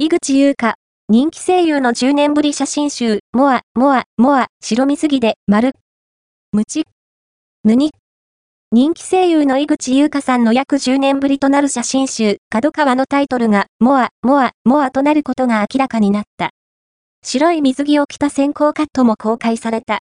井口優香、人気声優の10年ぶり写真集、モア、モア、モア、白水着で、丸。ムチ。ムニ。人気声優の井口優香さんの約10年ぶりとなる写真集、角川のタイトルが、モア、モア、モアとなることが明らかになった。白い水着を着た先行カットも公開された。